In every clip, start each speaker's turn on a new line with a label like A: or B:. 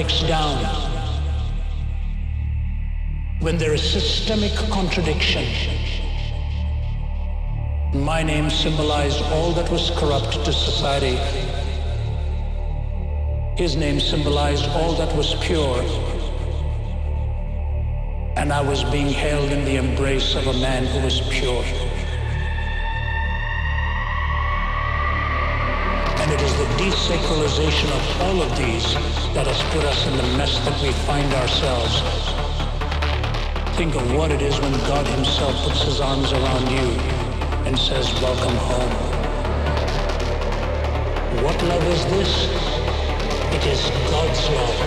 A: breaks down, that has put us in the mess that we find ourselves. Think of what it is when God himself puts his arms around you and says, Welcome home. What love is this? It is God's love.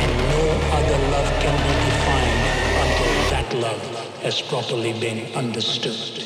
A: And no other love can be defined until that love has properly been understood.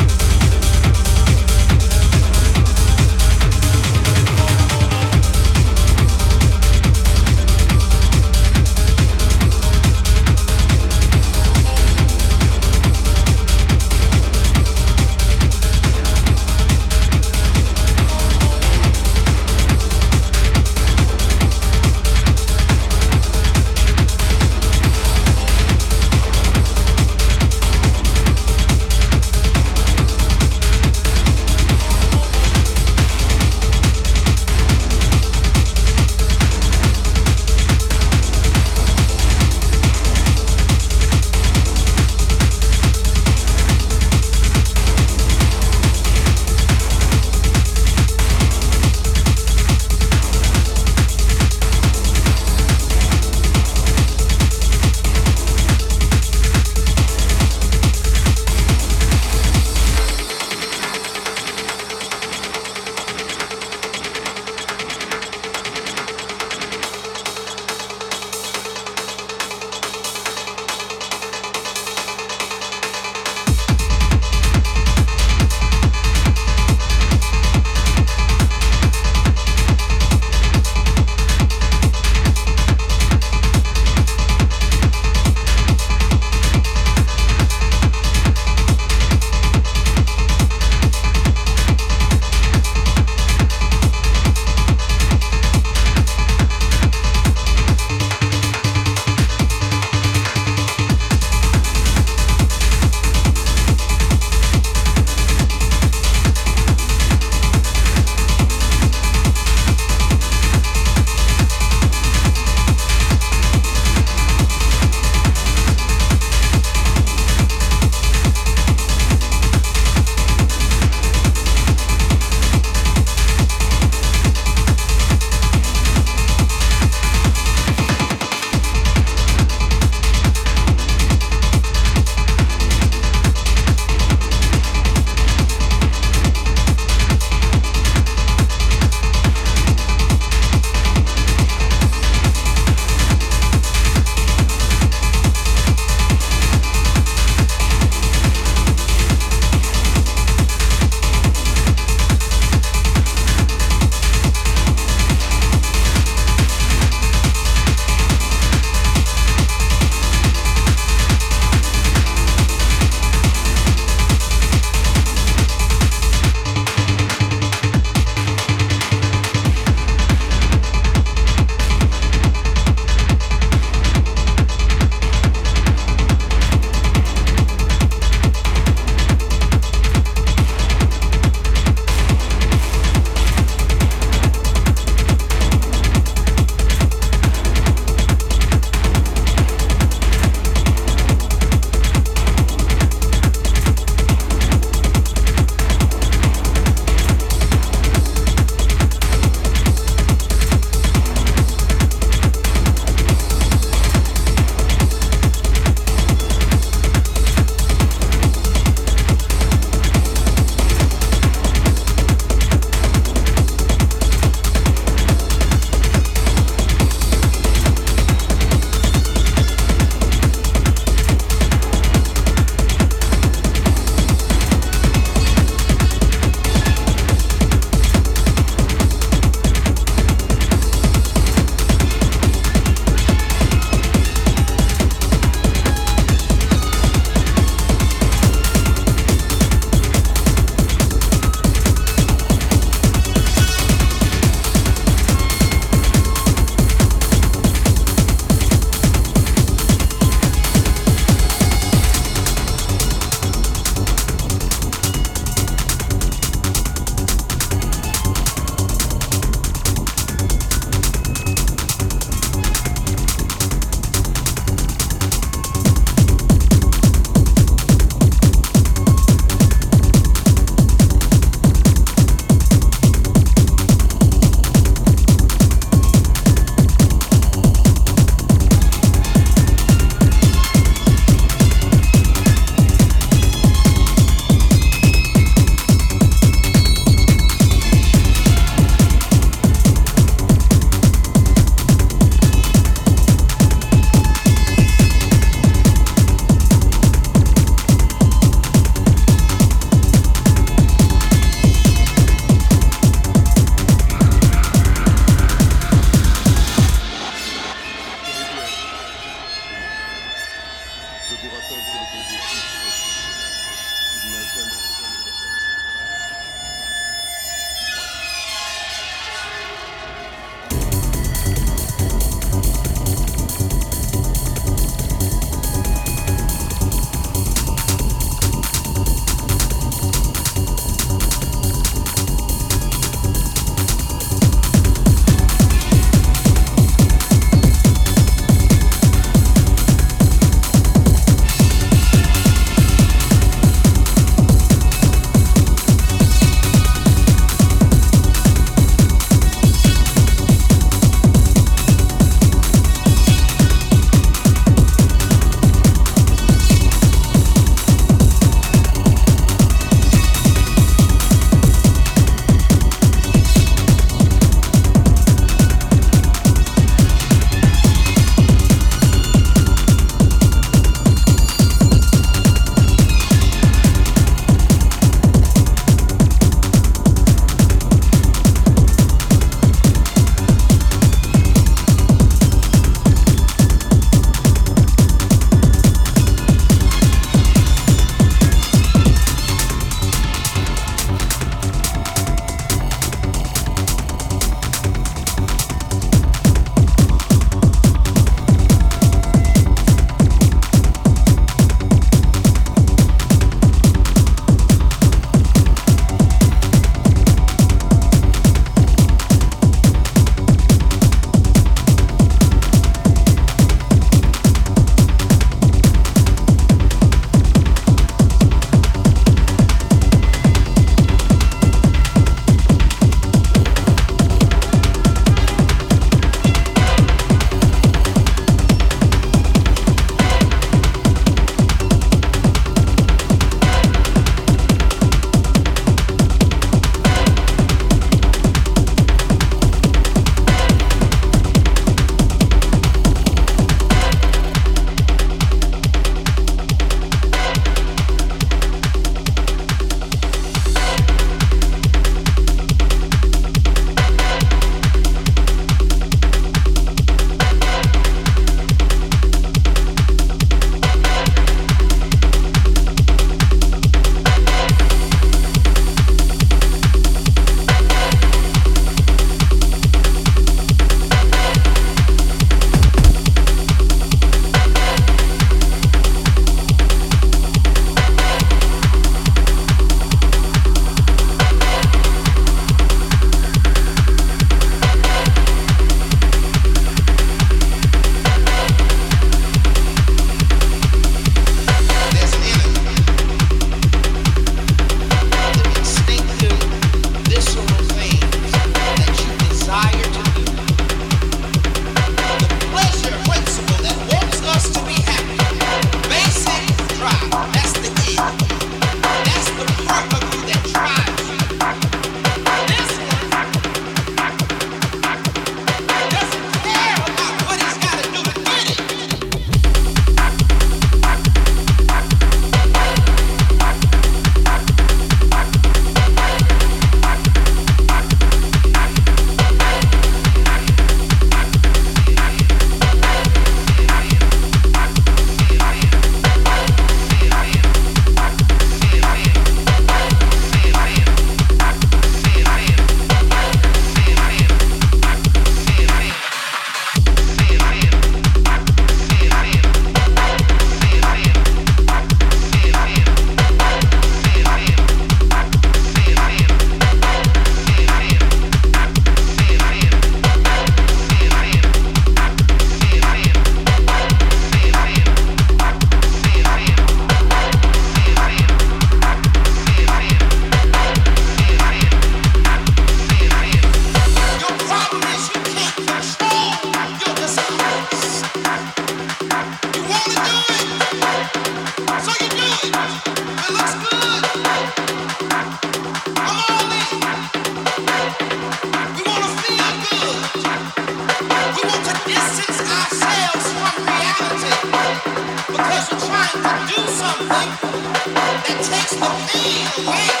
B: That takes the pain away